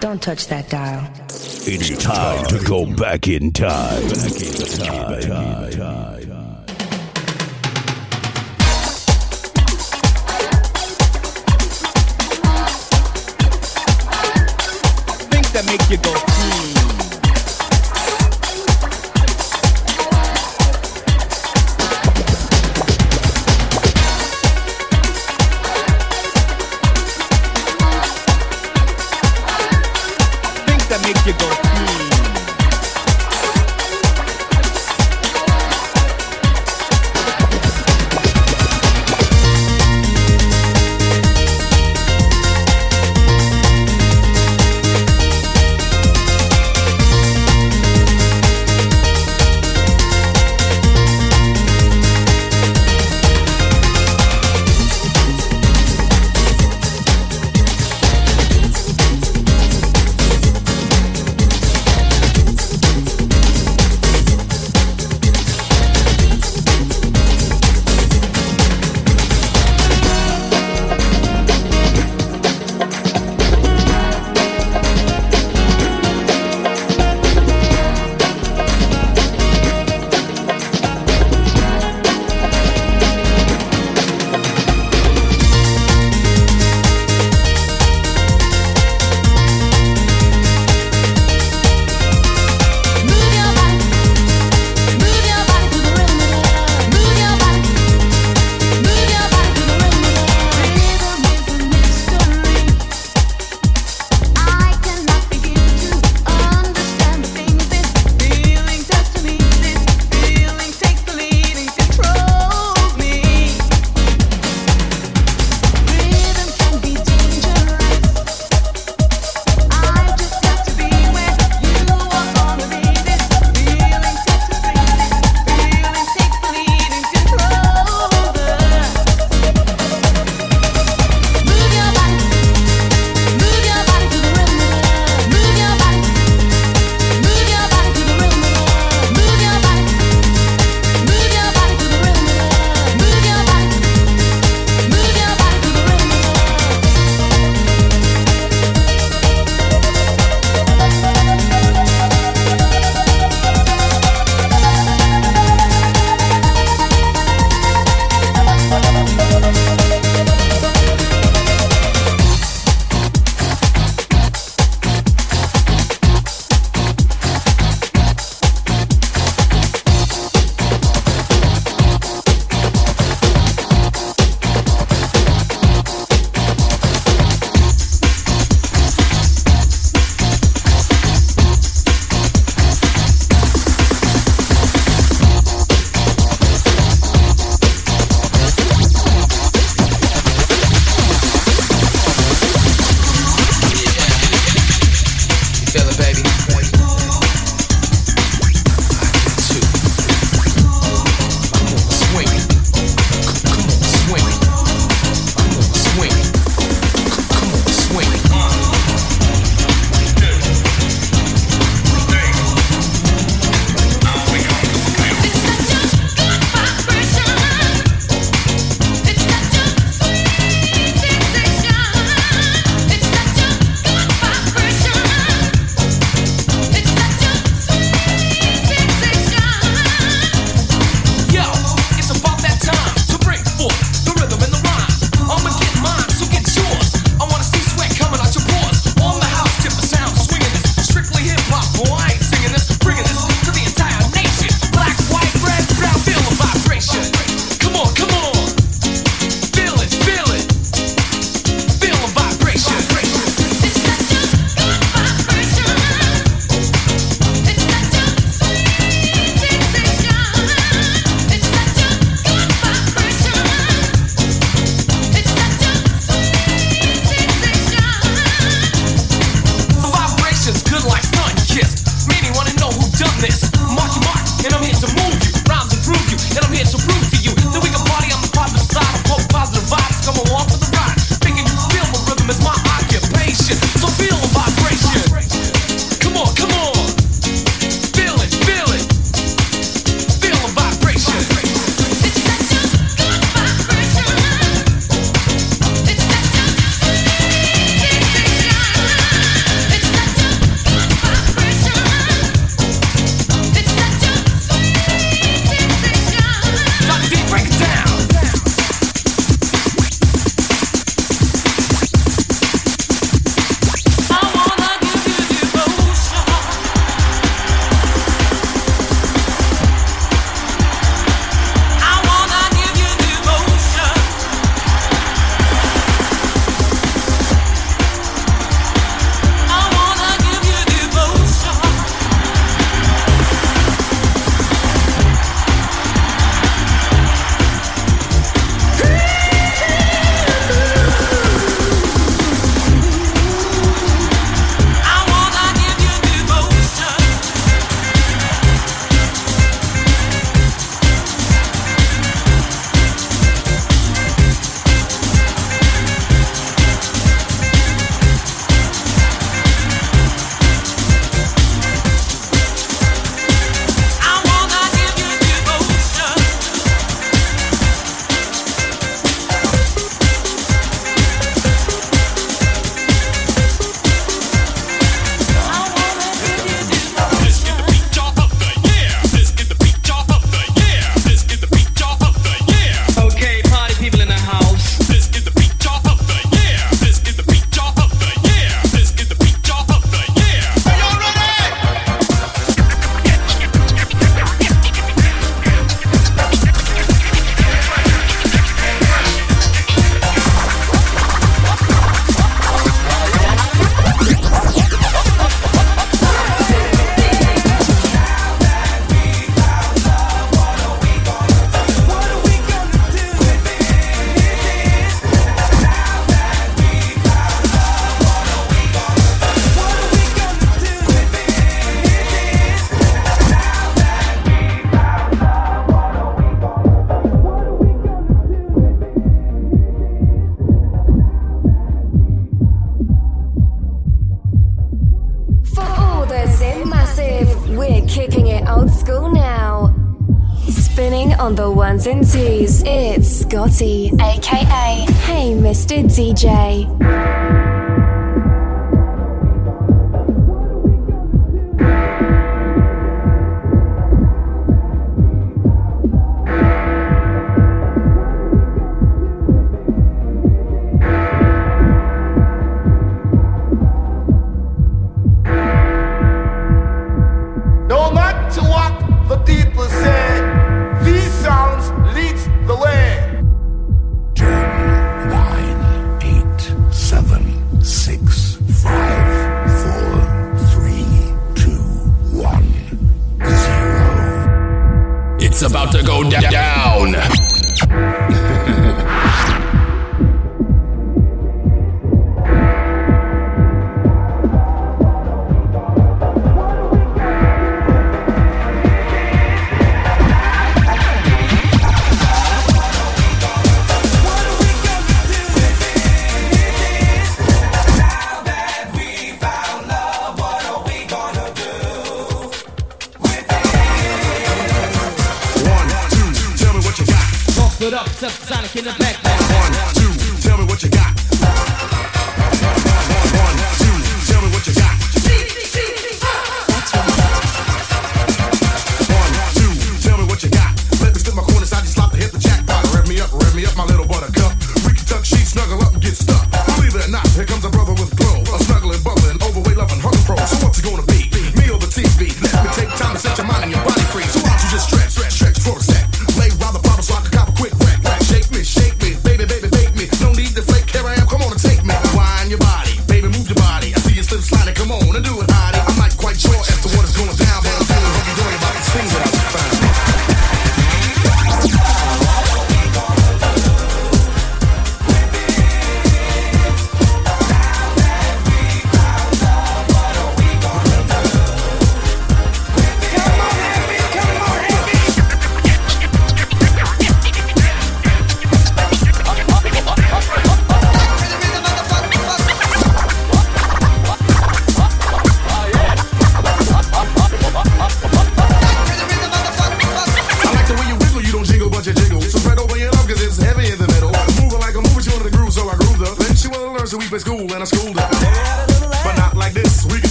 Don't touch that dial. It's time to go back in time. Back in time. Things that make you go, hmm. the deed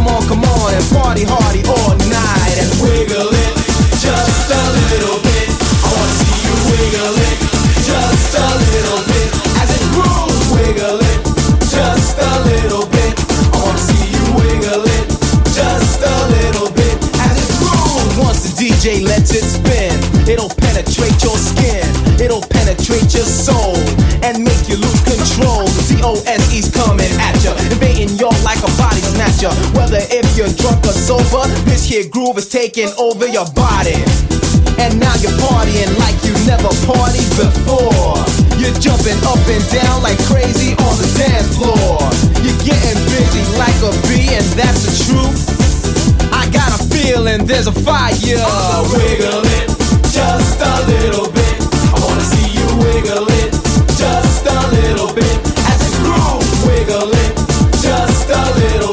Come on, come on and party hardy all night and wiggle it just a little bit. I wanna see you wiggle it just a little bit as it grooves. Wiggle it just a little bit. I wanna see you wiggle it just a little bit as it grooves. Once the DJ lets it spin, it'll penetrate your skin. It'll penetrate your soul and make you lose control. The COSE's coming at you, invading y'all like a virus whether if you're drunk or sober, this here groove is taking over your body. And now you're partying like you never partied before. You're jumping up and down like crazy on the dance floor. You're getting busy like a bee, and that's the truth. I got a feeling there's a fire. Wiggle it just a little bit. I wanna see you wiggle it just a little bit. As the groove, wiggle it just a little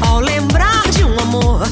ao lembrar de um amor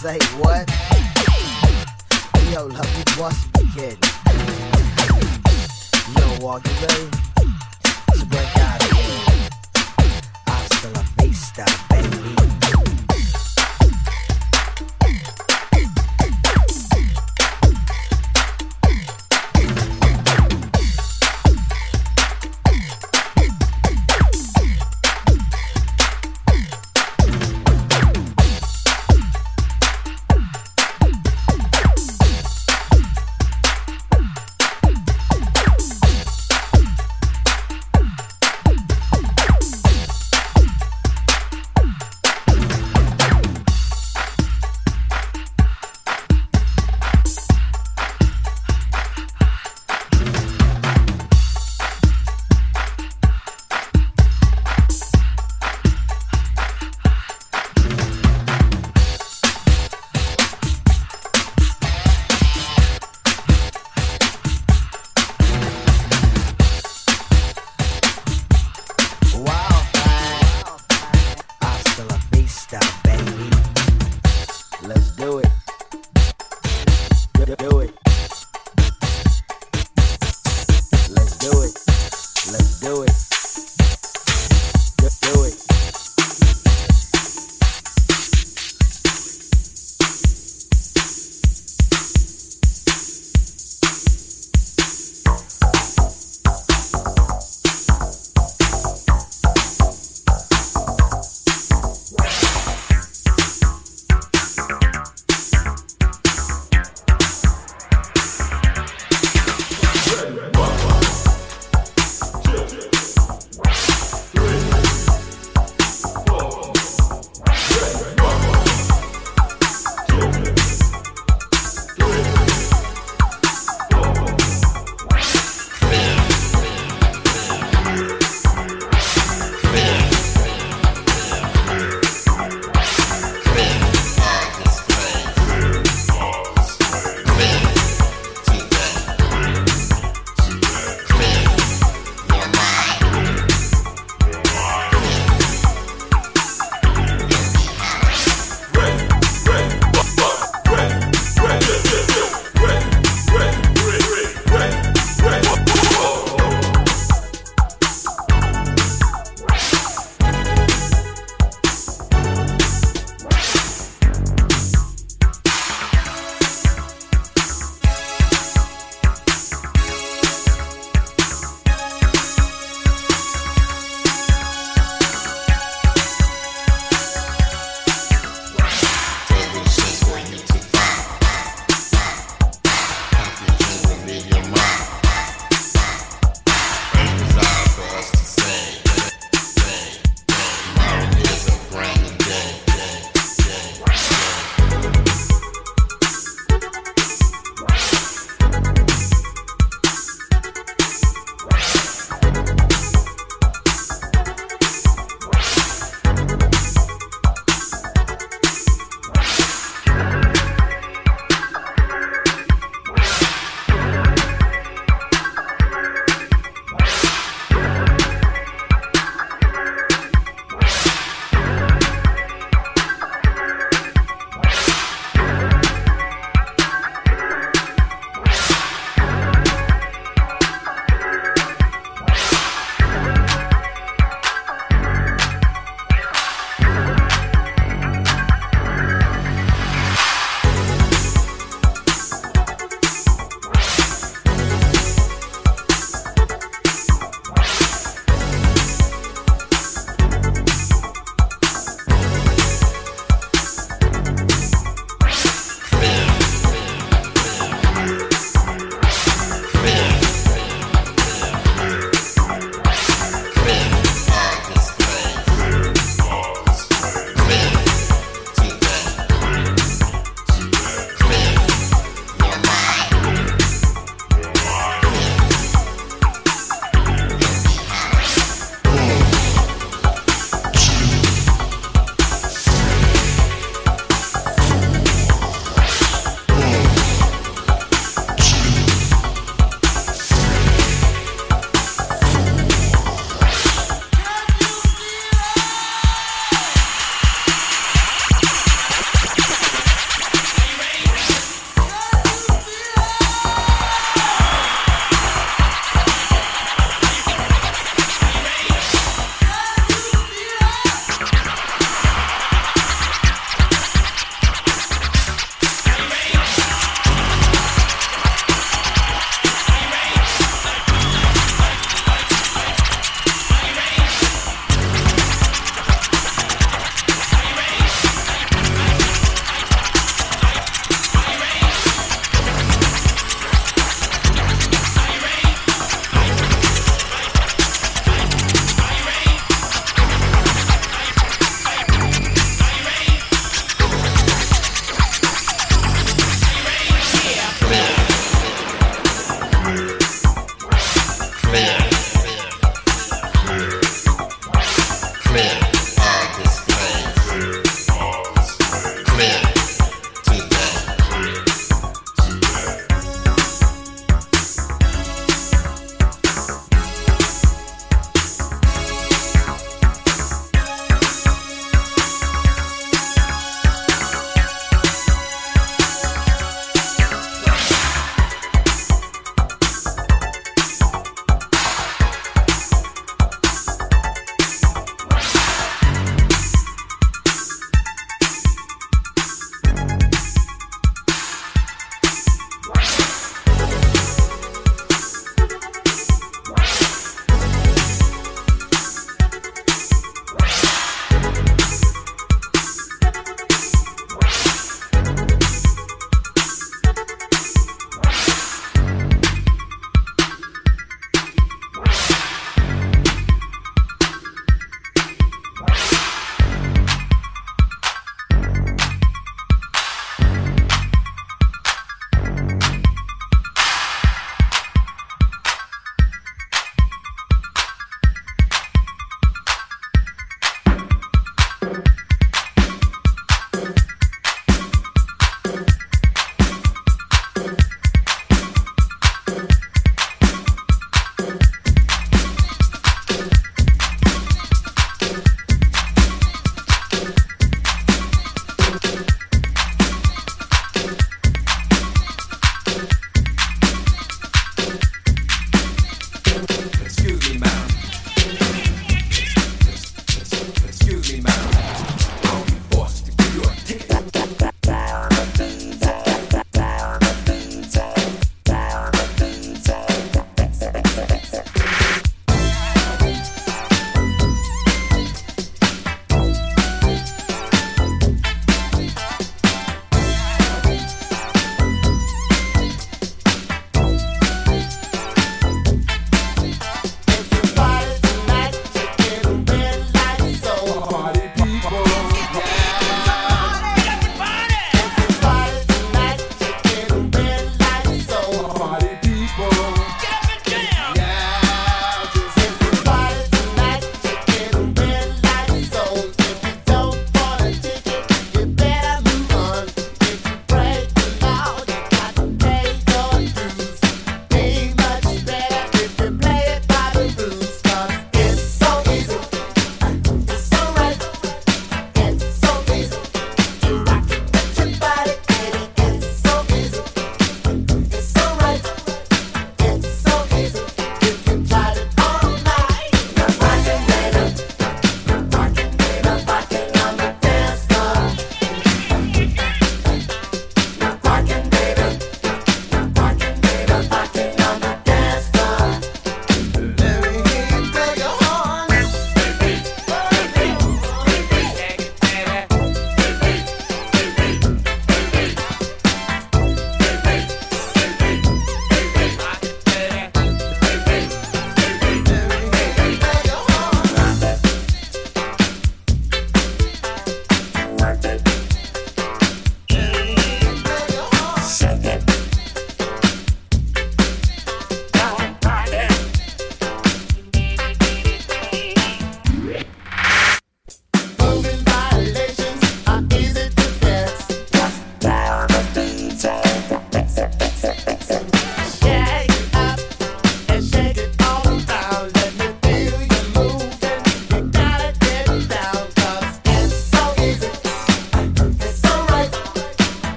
say what? Yo, love you, what's beginning? Yo, are you to break out again? Hasta la vista, baby.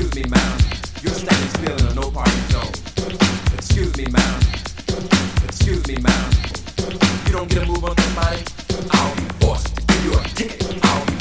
Excuse me, ma'am. You're standing still in a no parking zone. Excuse me, ma'am. Excuse me, ma'am. You don't get a move on somebody, I'll be forced to give you a ticket. I'll be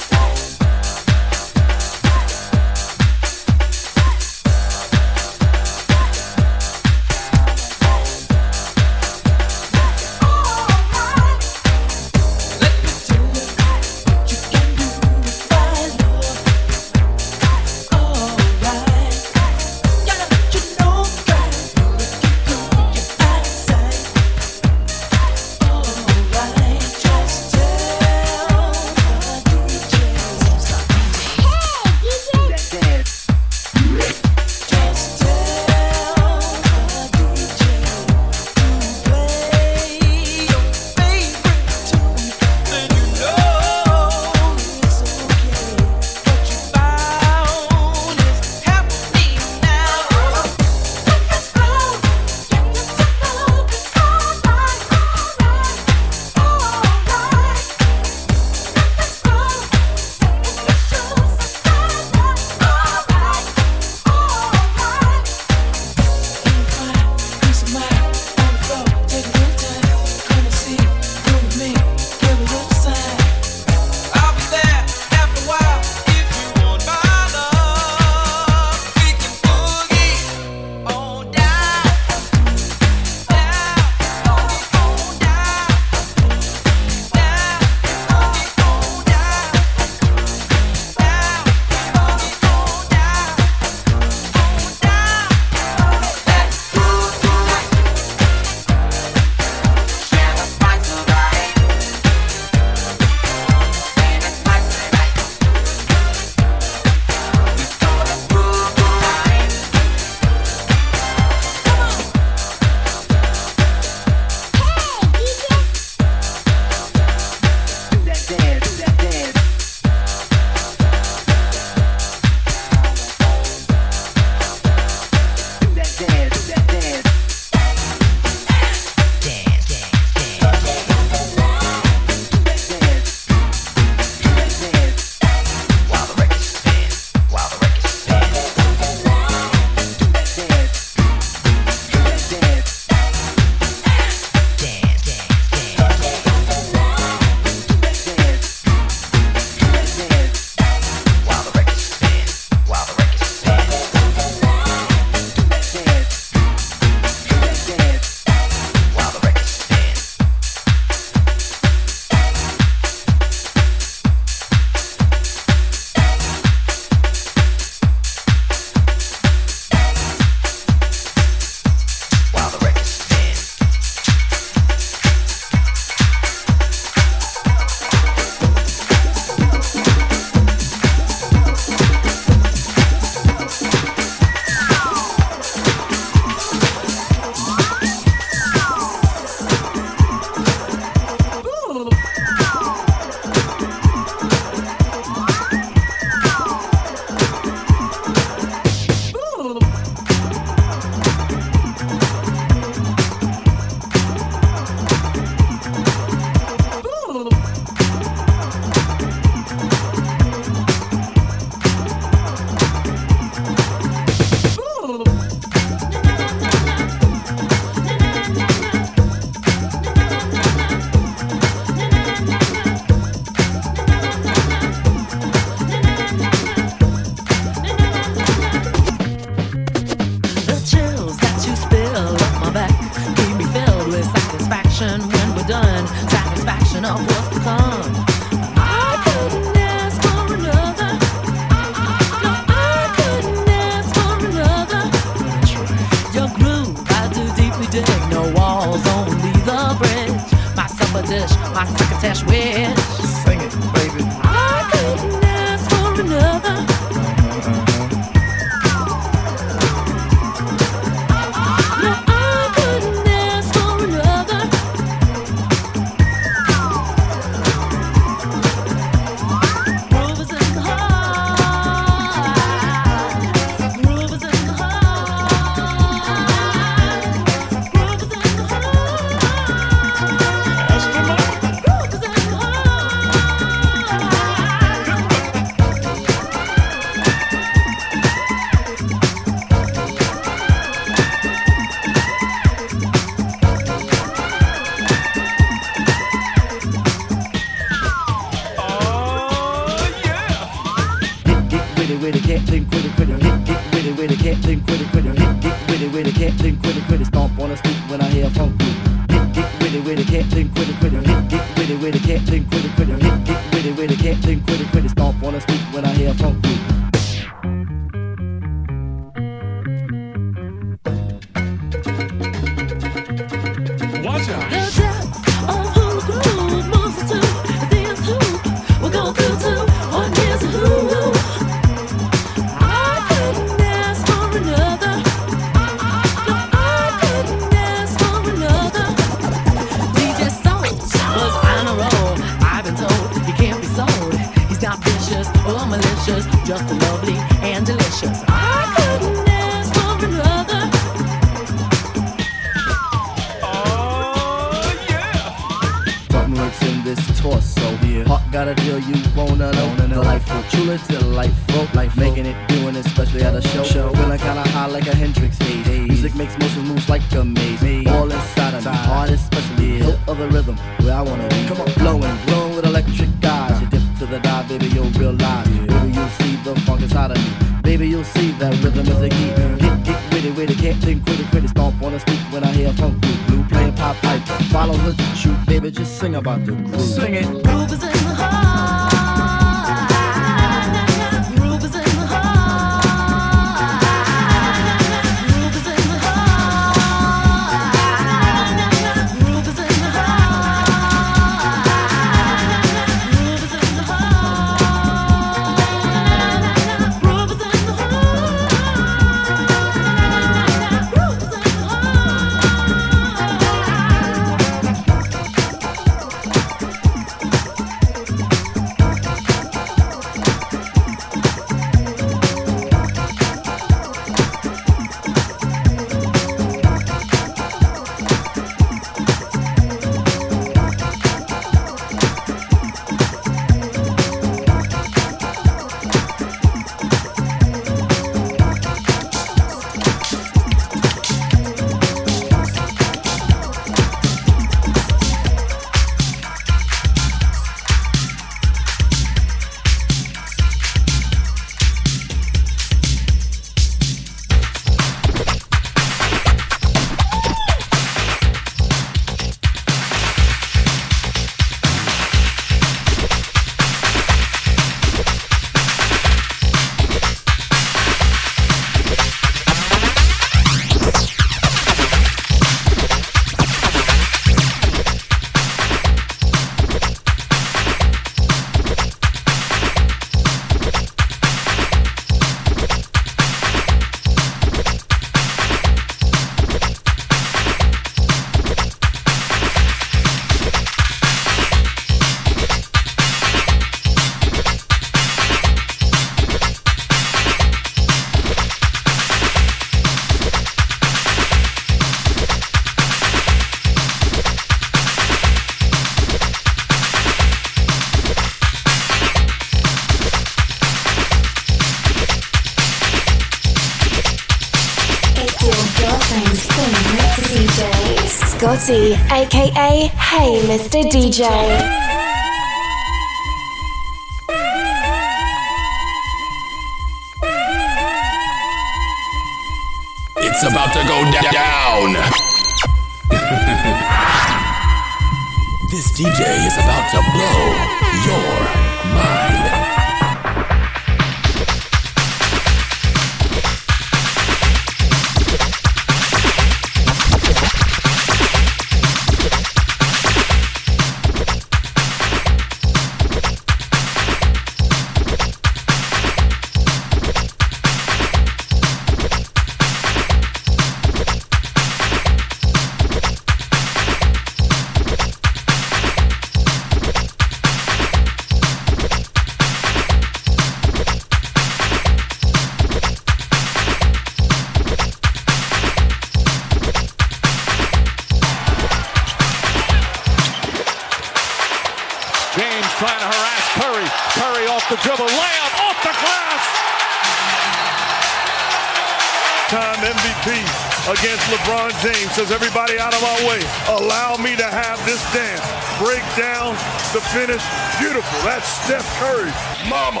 says everybody out of my way. Allow me to have this dance. Break down the finish. Beautiful. That's Steph Curry. Mama,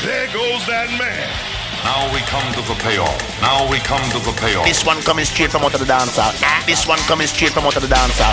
there goes that man. Now we come to the payoff. Now we come to the payoff. This one coming straight from out of the dancer. This one coming straight from out of the dancer.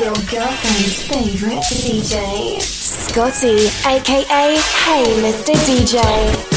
Gotham's favorite DJ, Scotty, aka Hey Mr. DJ.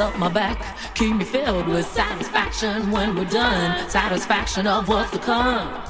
Up my back. Keep me filled with satisfaction when we're done. Satisfaction of what's to come.